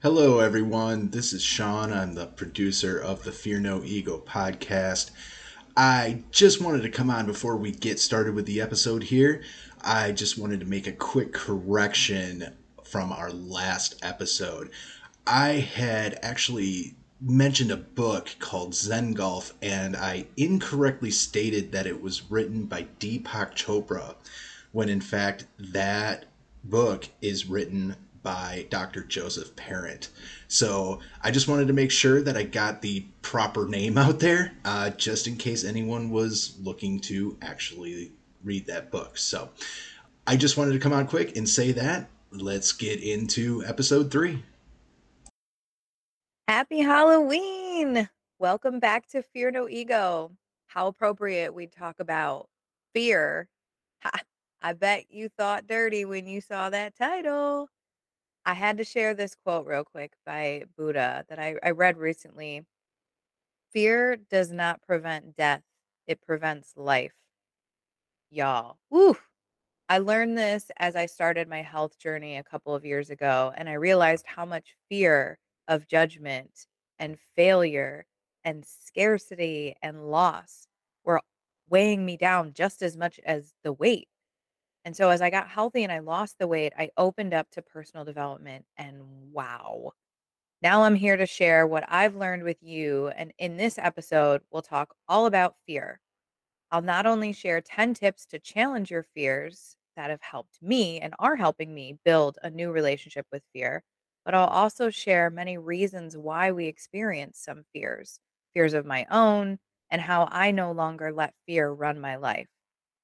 Hello, everyone. This is Sean. I'm the producer of the Fear No Ego podcast. I just wanted to come on before we get started with the episode here. I just wanted to make a quick correction from our last episode. I had actually mentioned a book called Zen Golf, and I incorrectly stated that it was written by Deepak Chopra, when in fact that book is written by Dr. Joseph Parent. So I just wanted to make sure that I got the proper name out there, uh, just in case anyone was looking to actually read that book. So I just wanted to come on quick and say that. Let's get into episode three. Happy Halloween! Welcome back to Fear No Ego. How appropriate we talk about fear. Ha, I bet you thought dirty when you saw that title. I had to share this quote real quick by Buddha that I, I read recently. Fear does not prevent death, it prevents life. Y'all. Woo! I learned this as I started my health journey a couple of years ago, and I realized how much fear of judgment and failure and scarcity and loss were weighing me down just as much as the weight. And so as I got healthy and I lost the weight, I opened up to personal development and wow. Now I'm here to share what I've learned with you. And in this episode, we'll talk all about fear. I'll not only share 10 tips to challenge your fears that have helped me and are helping me build a new relationship with fear, but I'll also share many reasons why we experience some fears, fears of my own, and how I no longer let fear run my life.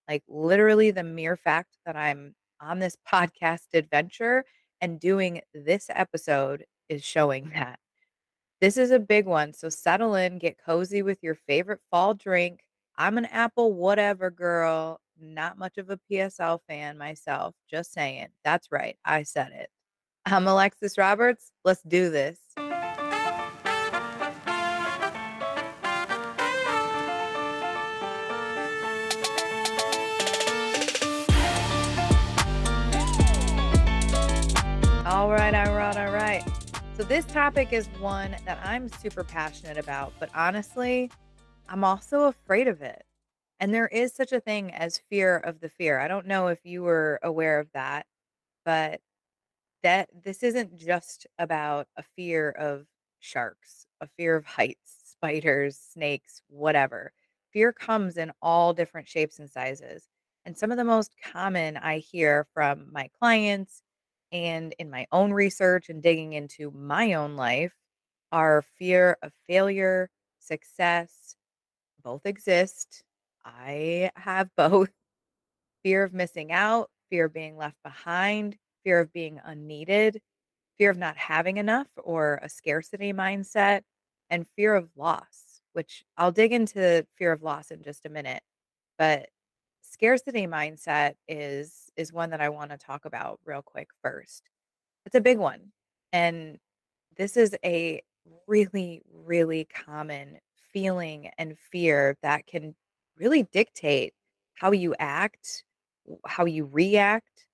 Like literally the mere fact that I'm on this podcast adventure and doing this episode is showing mm-hmm. that. This is a big one. So settle in, get cozy with your favorite fall drink. I'm an apple whatever girl, not much of a PSL fan myself. Just saying. That's right. I said it. I'm Alexis Roberts. Let's do this. So, this topic is one that I'm super passionate about, but honestly, I'm also afraid of it. And there is such a thing as fear of the fear. I don't know if you were aware of that, but that this isn't just about a fear of sharks, a fear of heights, spiders, snakes, whatever. Fear comes in all different shapes and sizes. And some of the most common I hear from my clients and in my own research and digging into my own life are fear of failure, success, both exist. I have both fear of missing out, fear of being left behind, fear of being unneeded, fear of not having enough or a scarcity mindset, and fear of loss, which I'll dig into fear of loss in just a minute. But scarcity mindset is is one that I want to talk about real quick first. It's a big one. And this is a really really common feeling and fear that can really dictate how you act, how you react.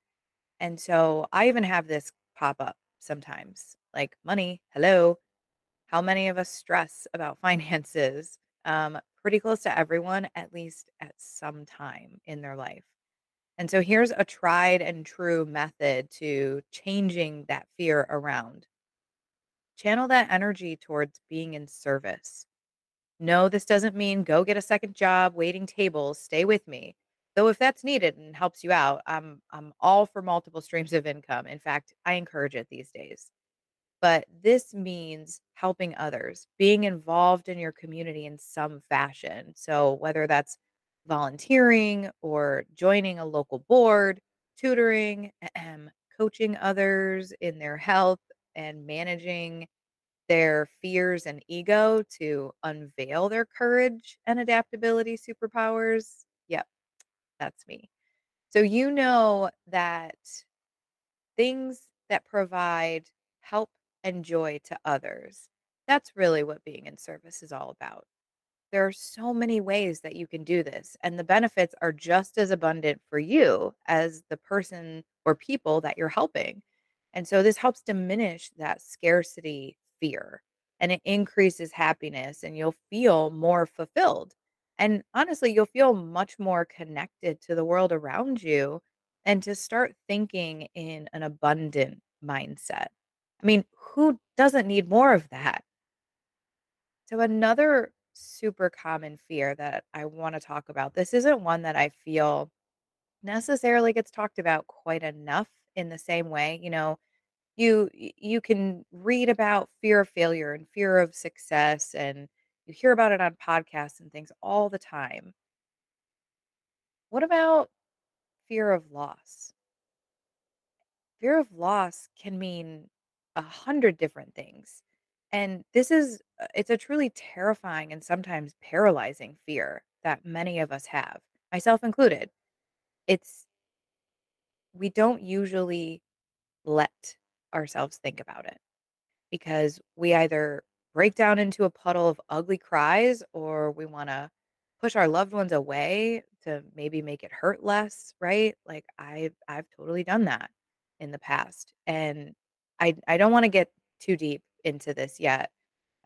And so I even have this pop up sometimes like money, hello. How many of us stress about finances? Um, pretty close to everyone, at least at some time in their life. And so here's a tried and true method to changing that fear around. Channel that energy towards being in service. No, this doesn't mean go get a second job waiting tables, stay with me. Though if that's needed and helps you out, I'm I'm all for multiple streams of income. In fact, I encourage it these days. But this means helping others, being involved in your community in some fashion. So whether that's volunteering or joining a local board, tutoring, coaching others in their health and managing their fears and ego to unveil their courage and adaptability superpowers. Yep, that's me. So you know that things that provide help and joy to others, that's really what being in service is all about. There are so many ways that you can do this, and the benefits are just as abundant for you as the person or people that you're helping. And so this helps diminish that scarcity fear and it increases happiness and you'll feel more fulfilled. And honestly, you'll feel much more connected to the world around you and to start thinking in an abundant mindset. I mean, who doesn't need more of that? So, another super common fear that I want to talk about, this isn't one that I feel necessarily gets talked about quite enough in the same way. You know, you you can read about fear of failure and fear of success and you hear about it on podcasts and things all the time. What about fear of loss? Fear of loss can mean a hundred different things. And this is uh, it's a truly terrifying and sometimes paralyzing fear that many of us have, myself included. It's we don't usually let ourselves think about it. because we either break down into a puddle of ugly cries or we want to push our loved ones away to maybe make it hurt less, right? Like I I've totally done that in the past. And I I don't want to get too deep into this yet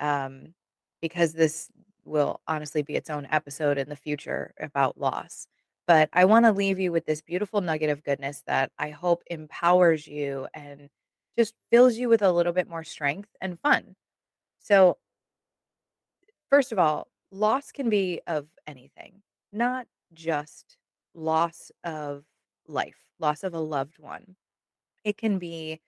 um because this will honestly be its own episode in the future about loss. But I want to leave you with this beautiful nugget of goodness that I hope empowers you and just fills you with a little bit more strength and fun. So, first of all, loss can be of anything, not just loss of life, loss of a loved one. It can be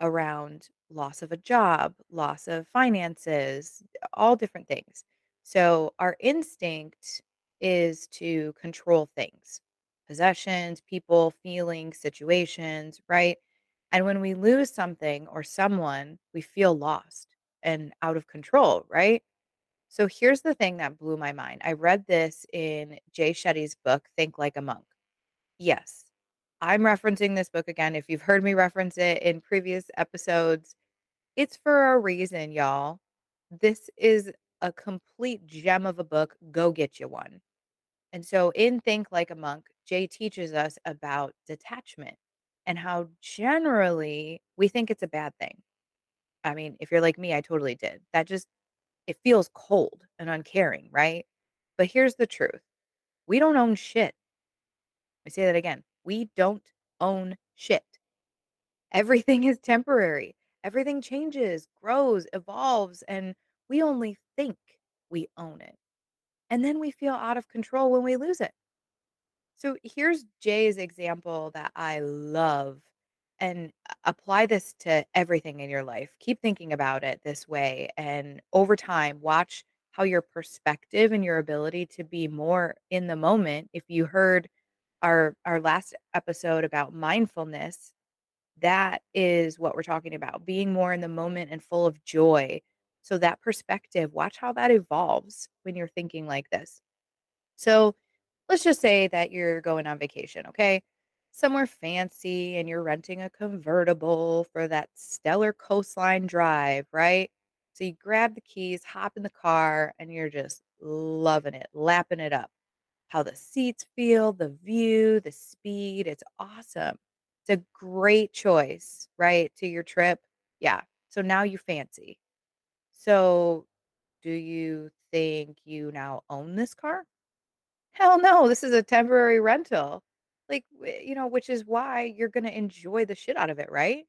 around loss of a job, loss of finances, all different things. So, our instinct is to control things possessions, people, feelings, situations, right? And when we lose something or someone, we feel lost and out of control, right? So, here's the thing that blew my mind. I read this in Jay Shetty's book, Think Like a Monk. Yes, I'm referencing this book again. If you've heard me reference it in previous episodes, it's for a reason, y'all. This is a complete gem of a book. Go get you one. And so, in Think Like a Monk, Jay teaches us about detachment and how generally we think it's a bad thing. I mean, if you're like me, I totally did. That just, it feels cold and uncaring, right? But here's the truth we don't own shit. I say that again. We don't own shit. Everything is temporary. Everything changes, grows, evolves, and we only think we own it. And then we feel out of control when we lose it. So here's Jay's example that I love and apply this to everything in your life. Keep thinking about it this way. And over time, watch how your perspective and your ability to be more in the moment. If you heard our our last episode about mindfulness, that is what we're talking about, being more in the moment and full of joy. So that perspective, watch how that evolves when you're thinking like this. So let's just say that you're going on vacation, okay? Somewhere fancy and you're renting a convertible for that stellar coastline drive, right? So you grab the keys, hop in the car, and you're just loving it, lapping it up how the seats feel, the view, the speed. It's awesome. It's a great choice, right, to your trip. Yeah. So now you fancy. So do you think you now own this car? Hell no. This is a temporary rental. Like, you know, which is why you're going to enjoy the shit out of it, right?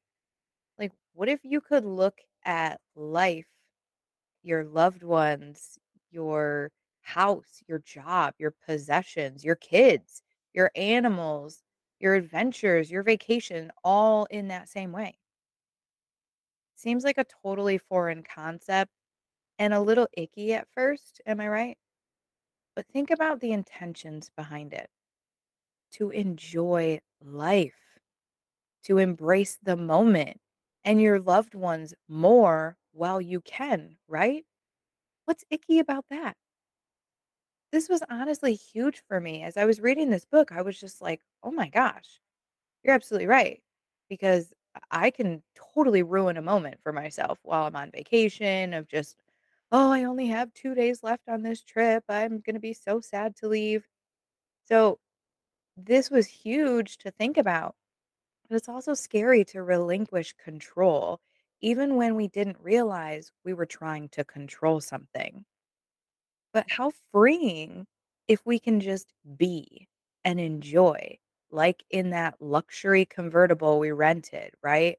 Like, what if you could look at life your loved ones, your house, your job, your possessions, your kids, your animals, your adventures, your vacation, all in that same way. Seems like a totally foreign concept and a little icky at first. Am I right? But think about the intentions behind it to enjoy life, to embrace the moment and your loved ones more while you can, right? What's icky about that? This was honestly huge for me. As I was reading this book, I was just like, "Oh my gosh, you're absolutely right." Because I can totally ruin a moment for myself while I'm on vacation of just, "Oh, I only have 2 days left on this trip. I'm gonna be so sad to leave." So, this was huge to think about. But it's also scary to relinquish control, even when we didn't realize we were trying to control something. But how freeing if we can just be and enjoy, like in that luxury convertible we rented, right?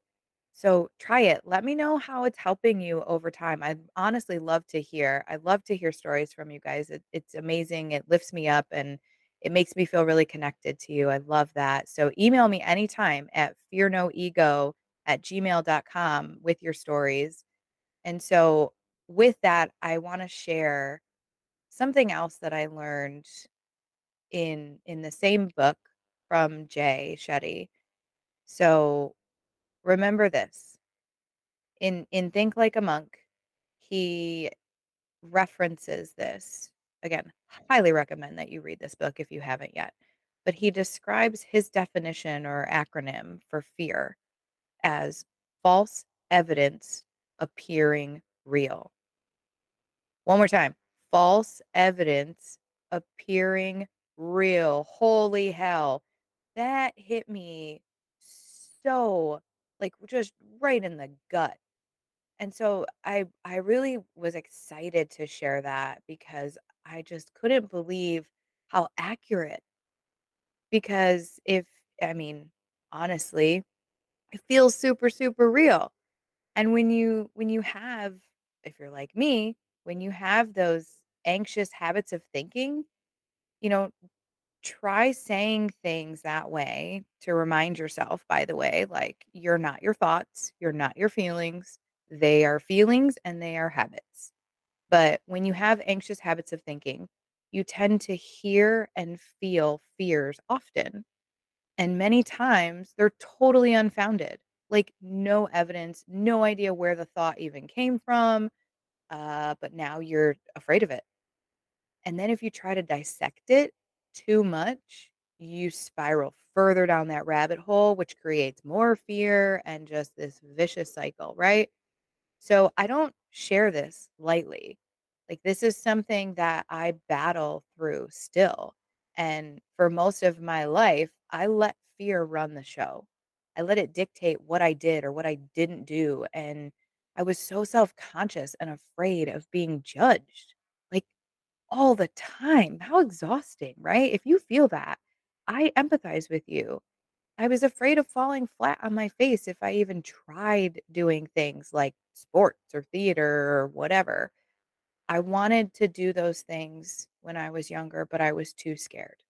So try it. Let me know how it's helping you over time. I'd honestly love to hear. I'd love to hear stories from you guys. It, it's amazing. It lifts me up and it makes me feel really connected to you. I love that. So email me anytime at fearnoego at gmail dot com with your stories. And so with that, I want to share something else that I learned in in the same book from Jay Shetty. So remember this in in Think Like a Monk, he references this. Again, highly recommend that you read this book if you haven't yet. But he describes his definition or acronym for fear as false evidence appearing real. One more time. False evidence appearing real. Holy hell. That hit me so like just right in the gut. And so I I really was excited to share that because I just couldn't believe how accurate because if I mean, honestly, it feels super super real. And when you when you have if you're like me, when you have those anxious habits of thinking, you know, try saying things that way to remind yourself, by the way, like you're not your thoughts, you're not your feelings. They are feelings and they are habits. But when you have anxious habits of thinking, you tend to hear and feel fears often. And many times they're totally unfounded, like no evidence, no idea where the thought even came from. Uh, but now you're afraid of it. And then if you try to dissect it too much, you spiral further down that rabbit hole, which creates more fear and just this vicious cycle, right? So I don't share this lightly. Like, this is something that I battle through still. And for most of my life, I let fear run the show. I let it dictate what I did or what I didn't do. And I was so self conscious and afraid of being judged. All the time. How exhausting, right? If you feel that, I empathize with you. I was afraid of falling flat on my face if I even tried doing things like sports or theater or whatever. I wanted to do those things when I was younger, but I was too scared.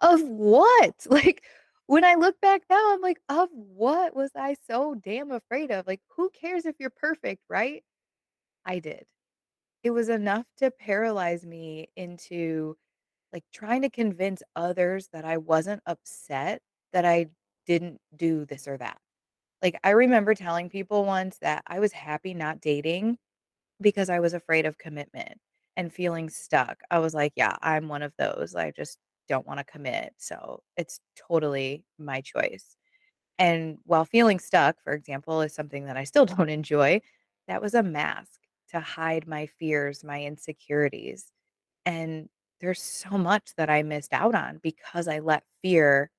Of what? Like, when I look back now, I'm like, of what was I so damn afraid of? Like, who cares if you're perfect, right? I did. It was enough to paralyze me into, like, trying to convince others that I wasn't upset that I didn't do this or that. Like, I remember telling people once that I was happy not dating because I was afraid of commitment and feeling stuck. I was like, "Yeah, I'm one of those. I just don't wanna commit, so it's totally my choice." And while feeling stuck, for example, is something that I still don't enjoy, that was a mask to hide my fears, my insecurities. And there's so much that I missed out on because I let fear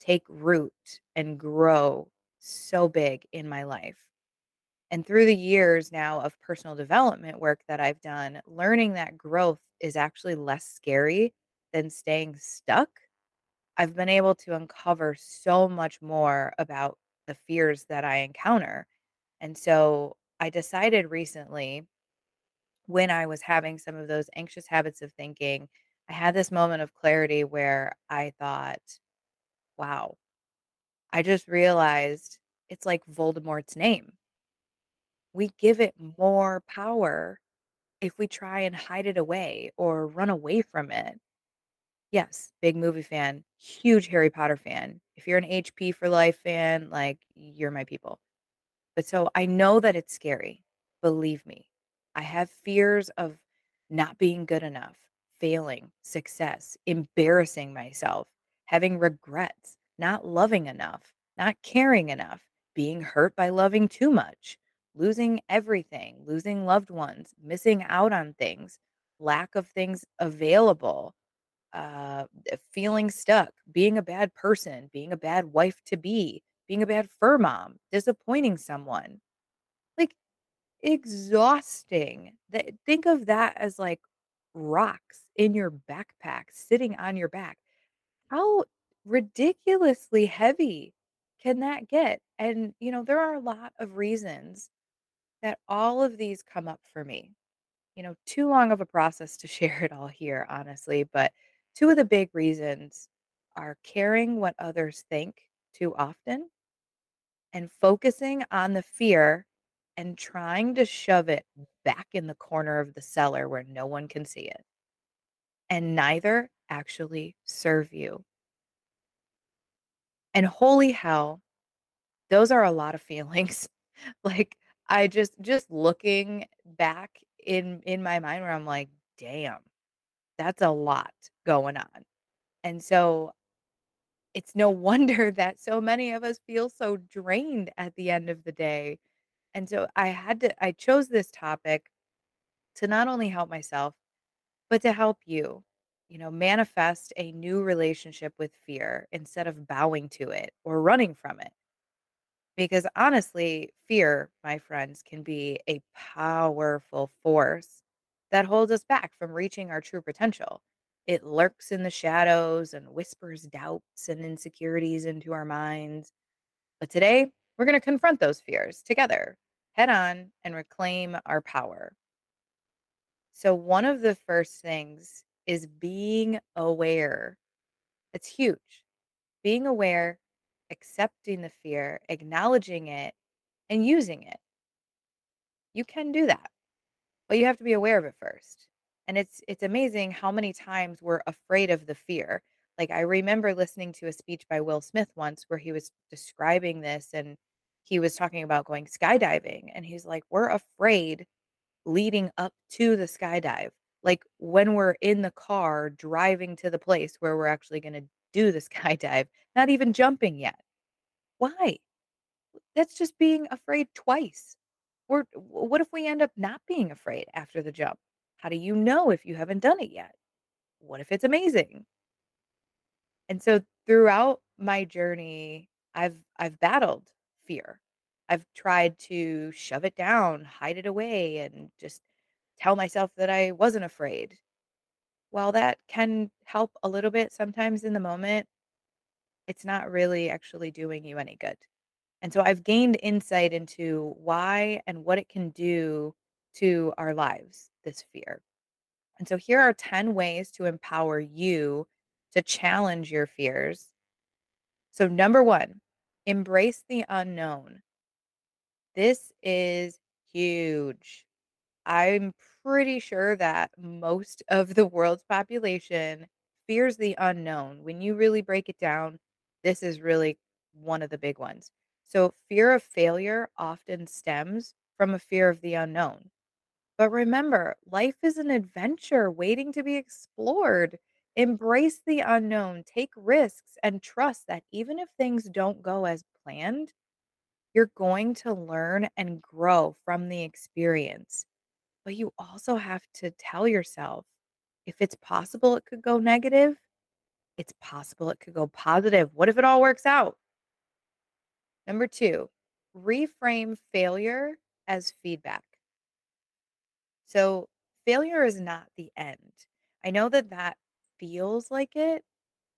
take root and grow so big in my life. And through the years now of personal development work that I've done, learning that growth is actually less scary than staying stuck I've been able to uncover so much more about the fears that I encounter. And so I decided recently when I was having some of those anxious habits of thinking, I had this moment of clarity where I thought, wow, I just realized it's like Voldemort's name. We give it more power if we try and hide it away or run away from it. Yes, big movie fan, huge Harry Potter fan. If you're an HP for Life fan, like, you're my people. But so I know that it's scary. Believe me. I have fears of not being good enough, failing, success, embarrassing myself, having regrets, not loving enough, not caring enough, being hurt by loving too much, losing everything, losing loved ones, missing out on things, lack of things available uh, feeling stuck, being a bad person, being a bad wife to be, being a bad fur mom, disappointing someone. Like exhausting. That think of that as like rocks in your backpack sitting on your back. How ridiculously heavy can that get? And you know, there are a lot of reasons that all of these come up for me you know, too long of a process to share it all here, honestly. But two of the big reasons are caring what others think too often and focusing on the fear and trying to shove it back in the corner of the cellar where no one can see it. And neither actually serve you. And holy hell, those are a lot of feelings. like I just just looking back in in my mind where I'm like, "Damn, that's a lot going on." And so it's no wonder that so many of us feel so drained at the end of the day. And so I had to I chose this topic to not only help myself, but to help you, you know, manifest a new relationship with fear instead of bowing to it or running from it. Because honestly, fear, my friends, can be a powerful force that holds us back from reaching our true potential. It lurks in the shadows and whispers doubts and insecurities into our minds. But today, we're going to confront those fears together, head on, and reclaim our power. So, one of the first things is being aware. It's huge. Being aware accepting the fear, acknowledging it, and using it. You can do that, but you have to be aware of it first. And it's it's amazing how many times we're afraid of the fear. Like I remember listening to a speech by Will Smith once where he was describing this and he was talking about going skydiving and he's like we're afraid leading up to the skydive. Like when we're in the car driving to the place where we're actually going to do the skydive, not even jumping yet. Why? That's just being afraid twice. Or what if we end up not being afraid after the jump? How do you know if you haven't done it yet? What if it's amazing? And so throughout my journey, I've I've battled fear. I've tried to shove it down, hide it away and just tell myself that I wasn't afraid. While that can help a little bit sometimes in the moment, it's not really actually doing you any good. And so I've gained insight into why and what it can do to our lives, this fear. And so here are 10 ways to empower you to challenge your fears. So, number one, embrace the unknown. This is huge. I'm pretty sure that most of the world's population fears the unknown. When you really break it down, this is really one of the big ones. So, fear of failure often stems from a fear of the unknown. But remember, life is an adventure waiting to be explored. Embrace the unknown, take risks, and trust that even if things don't go as planned, you're going to learn and grow from the experience. But you also have to tell yourself if it's possible it could go negative, it's possible it could go positive. What if it all works out? Number two, reframe failure as feedback. So, failure is not the end. I know that that feels like it,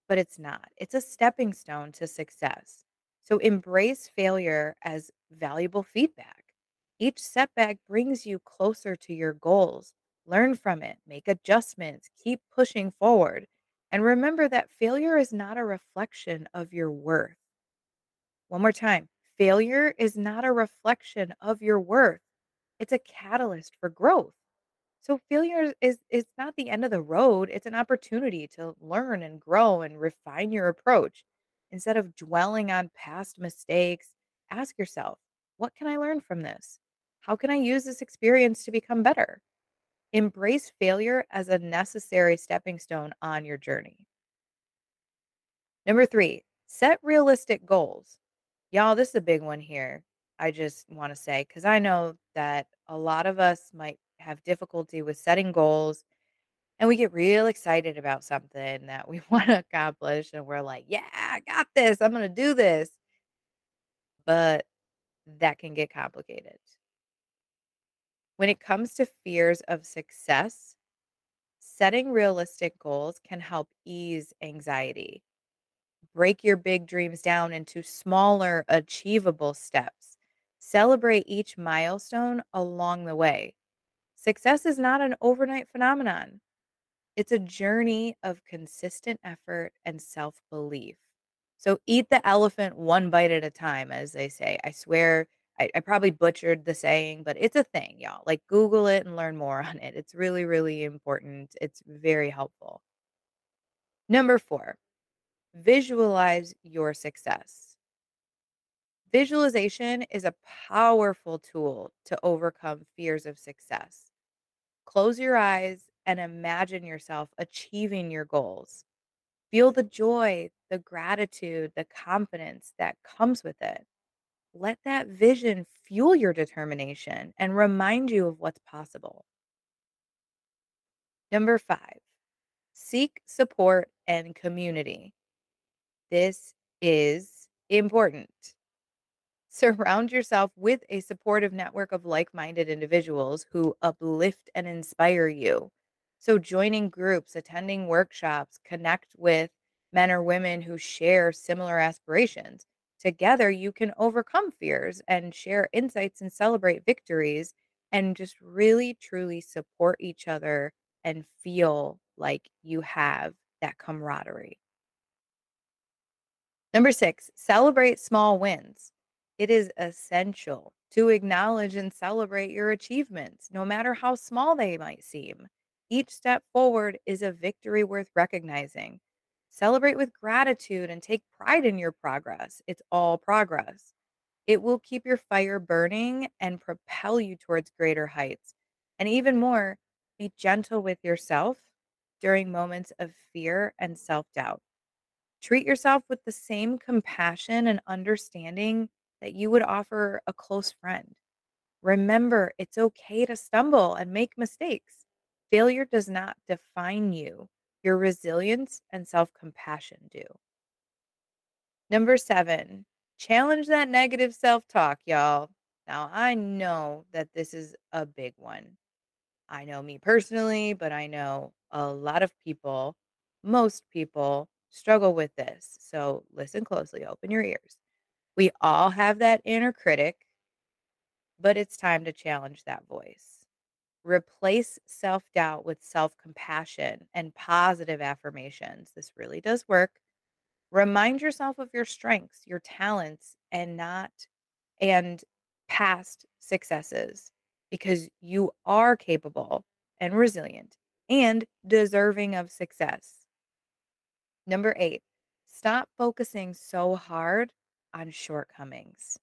but it's not. It's a stepping stone to success. So, embrace failure as valuable feedback. Each setback brings you closer to your goals. Learn from it, make adjustments, keep pushing forward. And remember that failure is not a reflection of your worth. One more time failure is not a reflection of your worth, it's a catalyst for growth. So failure is is not the end of the road. It's an opportunity to learn and grow and refine your approach. Instead of dwelling on past mistakes, ask yourself, what can I learn from this? How can I use this experience to become better? Embrace failure as a necessary stepping stone on your journey. Number three, set realistic goals. Y'all, this is a big one here. I just want to say, because I know that a lot of us might have difficulty with setting goals and we get real excited about something that we want to accomplish and we're like, "Yeah, I got this. I'm going to do this." But that can get complicated. When it comes to fears of success, setting realistic goals can help ease anxiety. Break your big dreams down into smaller, achievable steps. Celebrate each milestone along the way. Success is not an overnight phenomenon. It's a journey of consistent effort and self belief. So eat the elephant one bite at a time, as they say. I swear I, I probably butchered the saying, but it's a thing, y'all. Like Google it and learn more on it. It's really, really important. It's very helpful. Number four, visualize your success. Visualization is a powerful tool to overcome fears of success. Close your eyes and imagine yourself achieving your goals. Feel the joy, the gratitude, the confidence that comes with it. Let that vision fuel your determination and remind you of what's possible. Number five, seek support and community. This is important. Surround yourself with a supportive network of like minded individuals who uplift and inspire you. So, joining groups, attending workshops, connect with men or women who share similar aspirations. Together, you can overcome fears and share insights and celebrate victories and just really, truly support each other and feel like you have that camaraderie. Number six, celebrate small wins. It is essential to acknowledge and celebrate your achievements, no matter how small they might seem. Each step forward is a victory worth recognizing. Celebrate with gratitude and take pride in your progress. It's all progress. It will keep your fire burning and propel you towards greater heights. And even more, be gentle with yourself during moments of fear and self doubt. Treat yourself with the same compassion and understanding that you would offer a close friend. Remember, it's okay to stumble and make mistakes. Failure does not define you. Your resilience and self compassion do. Number seven, challenge that negative self talk, y'all. Now, I know that this is a big one. I know me personally, but I know a lot of people, most people, struggle with this. So listen closely, open your ears. We all have that inner critic, but it's time to challenge that voice. Replace self doubt with self compassion and positive affirmations. This really does work. Remind yourself of your strengths, your talents, and not and past successes because you are capable and resilient and deserving of success. Number eight, stop focusing so hard on shortcomings.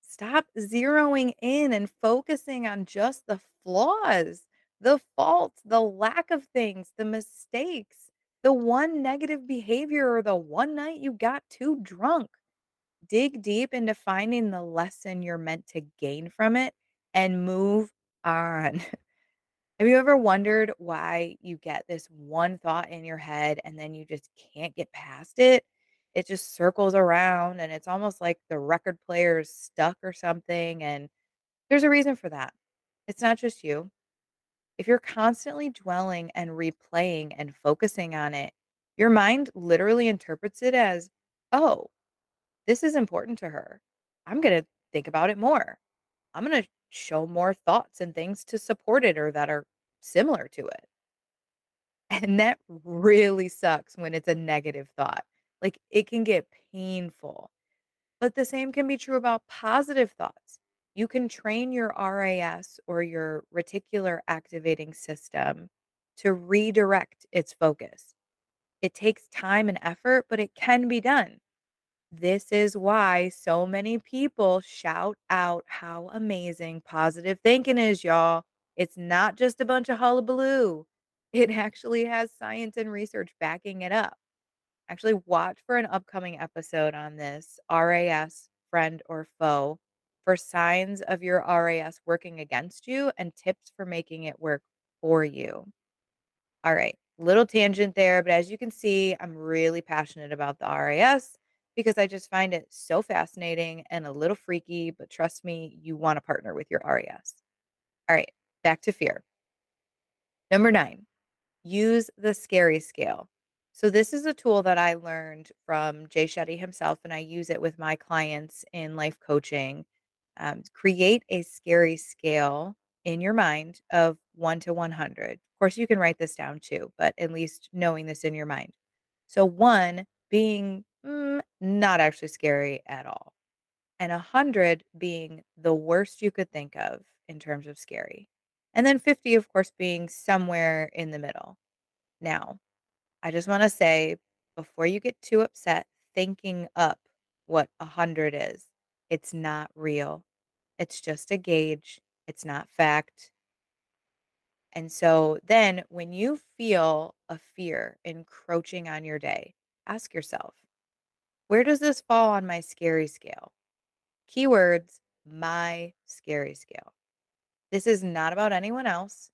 Stop zeroing in and focusing on just the flaws, the faults, the lack of things, the mistakes, the one negative behavior, or the one night you got too drunk. Dig deep into finding the lesson you're meant to gain from it and move on. Have you ever wondered why you get this one thought in your head and then you just can't get past it? It just circles around and it's almost like the record player is stuck or something. And there's a reason for that. It's not just you. If you're constantly dwelling and replaying and focusing on it, your mind literally interprets it as, oh, this is important to her. I'm going to think about it more. I'm going to show more thoughts and things to support it or that are similar to it. And that really sucks when it's a negative thought like, it can get painful. But the same can be true about positive thoughts. You can train your RAS or your reticular activating system to redirect its focus. It takes time and effort, but it can be done. This is why so many people shout out how amazing positive thinking is, y'all. It's not just a bunch of hullabaloo. It actually has science and research backing it up. Actually, watch for an upcoming episode on this RAS, friend or foe, for signs of your RAS working against you and tips for making it work for you. All right, little tangent there, but as you can see, I'm really passionate about the RAS because I just find it so fascinating and a little freaky, but trust me, you want to partner with your RAS. All right, back to fear. Number nine, use the scary scale. So, this is a tool that I learned from Jay Shetty himself, and I use it with my clients in life coaching. Um, create a scary scale in your mind of one to 100. Of course, you can write this down too, but at least knowing this in your mind. So, one being mm, not actually scary at all, and 100 being the worst you could think of in terms of scary. And then 50, of course, being somewhere in the middle. Now, I just want to say before you get too upset thinking up what a 100 is, it's not real. It's just a gauge, it's not fact. And so then when you feel a fear encroaching on your day, ask yourself, where does this fall on my scary scale? Keywords, my scary scale. This is not about anyone else.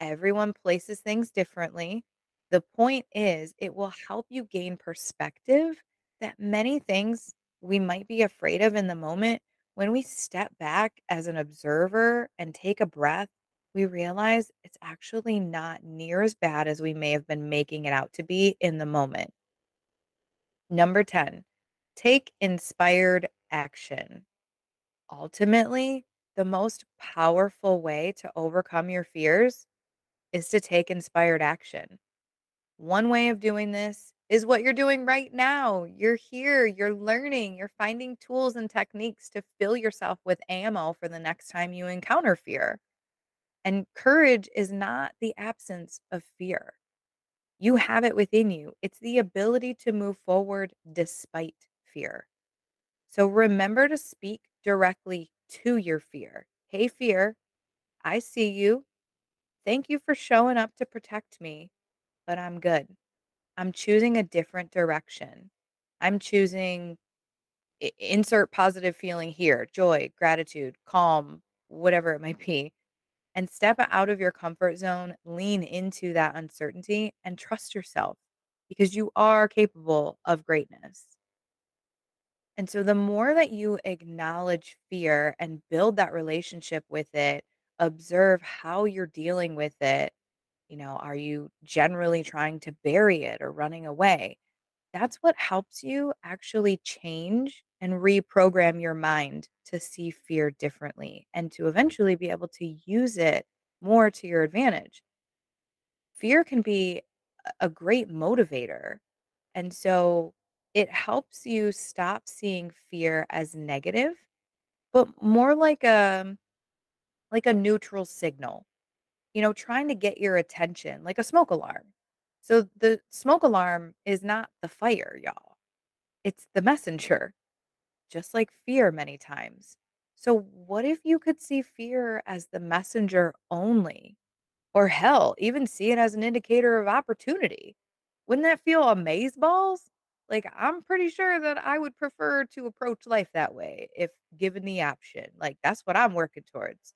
Everyone places things differently. The point is, it will help you gain perspective that many things we might be afraid of in the moment, when we step back as an observer and take a breath, we realize it's actually not near as bad as we may have been making it out to be in the moment. Number 10, take inspired action. Ultimately, the most powerful way to overcome your fears is to take inspired action. One way of doing this is what you're doing right now. You're here, you're learning, you're finding tools and techniques to fill yourself with ammo for the next time you encounter fear. And courage is not the absence of fear. You have it within you. It's the ability to move forward despite fear. So remember to speak directly to your fear. Hey, fear, I see you. Thank you for showing up to protect me but I'm good. I'm choosing a different direction. I'm choosing insert positive feeling here joy, gratitude, calm, whatever it might be. And step out of your comfort zone, lean into that uncertainty, and trust yourself because you are capable of greatness. And so, the more that you acknowledge fear and build that relationship with it, observe how you're dealing with it, you know, are you generally trying to bury it or running away? That's what helps you actually change and reprogram your mind to see fear differently and to eventually be able to use it more to your advantage. Fear can be a great motivator. And so it helps you stop seeing fear as negative, but more like a like a neutral signal you know, trying to get your attention, like a smoke alarm. So the smoke alarm is not the fire, y'all. It's the messenger, just like fear many times. So what if you could see fear as the messenger only? Or hell, even see it as an indicator of opportunity. Wouldn't that feel amaze balls? Like I'm pretty sure that I would prefer to approach life that way if given the option. Like that's what I'm working towards.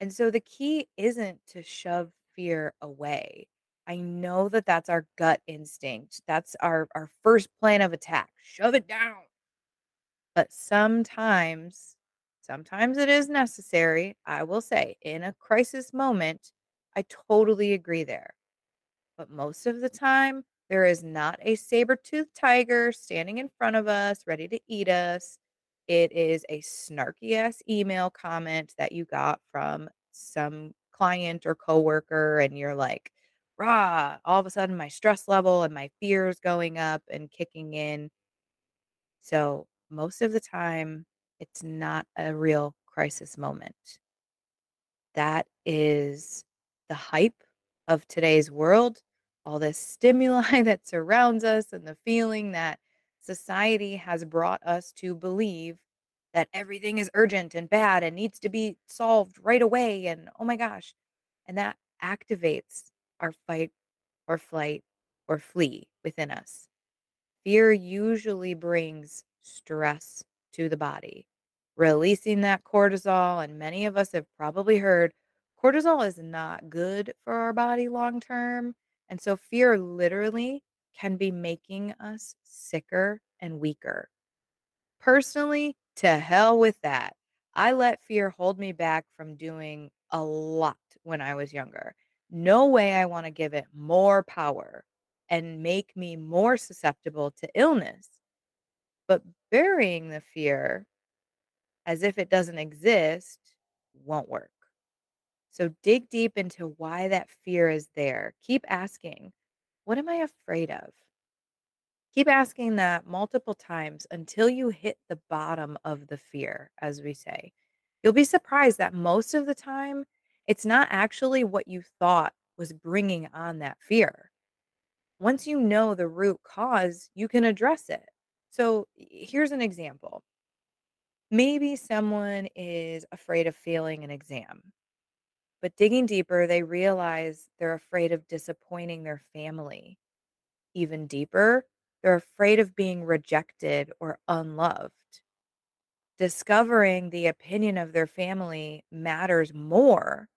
And so the key isn't to shove fear away. I know that that's our gut instinct. That's our our first plan of attack. Shove it down. But sometimes sometimes it is necessary, I will say, in a crisis moment, I totally agree there. But most of the time, there is not a saber-toothed tiger standing in front of us ready to eat us. It is a snarky ass email comment that you got from some client or coworker, and you're like, rah, all of a sudden my stress level and my fears going up and kicking in. So most of the time, it's not a real crisis moment. That is the hype of today's world, all this stimuli that surrounds us, and the feeling that society has brought us to believe that everything is urgent and bad and needs to be solved right away. And oh my gosh. And that activates our fight or flight or flee within us. Fear usually brings stress to the body, releasing that cortisol. And many of us have probably heard cortisol is not good for our body long term. And so fear literally can be making us sicker and weaker. Personally, to hell with that. I let fear hold me back from doing a lot when I was younger. No way I want to give it more power and make me more susceptible to illness. But burying the fear as if it doesn't exist won't work. So dig deep into why that fear is there. Keep asking, what am I afraid of? Keep asking that multiple times until you hit the bottom of the fear, as we say. You'll be surprised that most of the time, it's not actually what you thought was bringing on that fear. Once you know the root cause, you can address it. So here's an example. Maybe someone is afraid of failing an exam, but digging deeper, they realize they're afraid of disappointing their family. Even deeper, they're afraid of being rejected or unloved. Discovering the opinion of their family matters more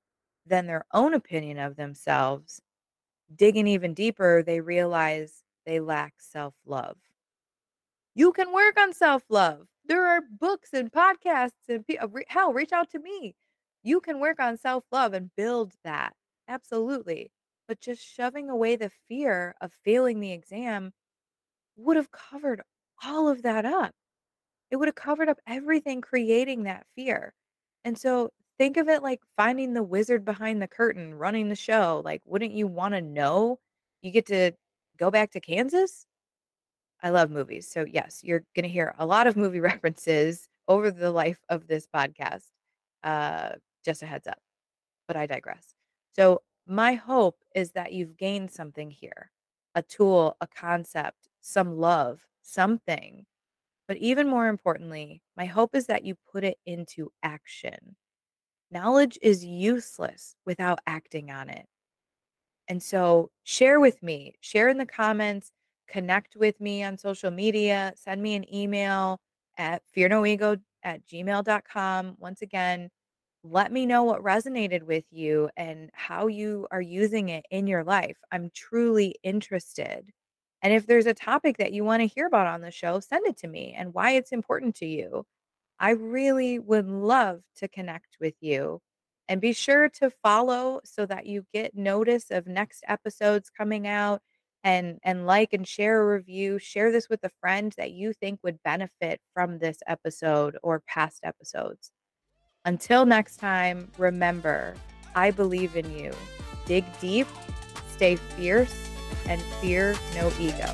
than their own opinion of themselves. Digging even deeper, they realize they lack self love. You can work on self love. There are books and podcasts and pe- uh, hell, reach out to me. You can work on self love and build that. Absolutely. But just shoving away the fear of failing the exam would have covered all of that up. It would have covered up everything creating that fear. And so think of it like finding the wizard behind the curtain running the show. Like, wouldn't you want to know you get to go back to Kansas? I love movies. So, yes, you're going to hear a lot of movie references over the life of this podcast. Uh, just a heads up, but I digress. So, my hope is that you've gained something here a tool, a concept, some love, something. But even more importantly, my hope is that you put it into action. Knowledge is useless without acting on it. And so, share with me, share in the comments connect with me on social media, send me an email at fearnoego at gmail.com. Once again, let me know what resonated with you and how you are using it in your life. I'm truly interested. And if there's a topic that you want to hear about on the show, send it to me and why it's important to you. I really would love to connect with you. And be sure to follow so that you get notice of next episodes coming out and and like and share a review share this with a friend that you think would benefit from this episode or past episodes until next time remember i believe in you. Dig deep stay fierce and fear no ego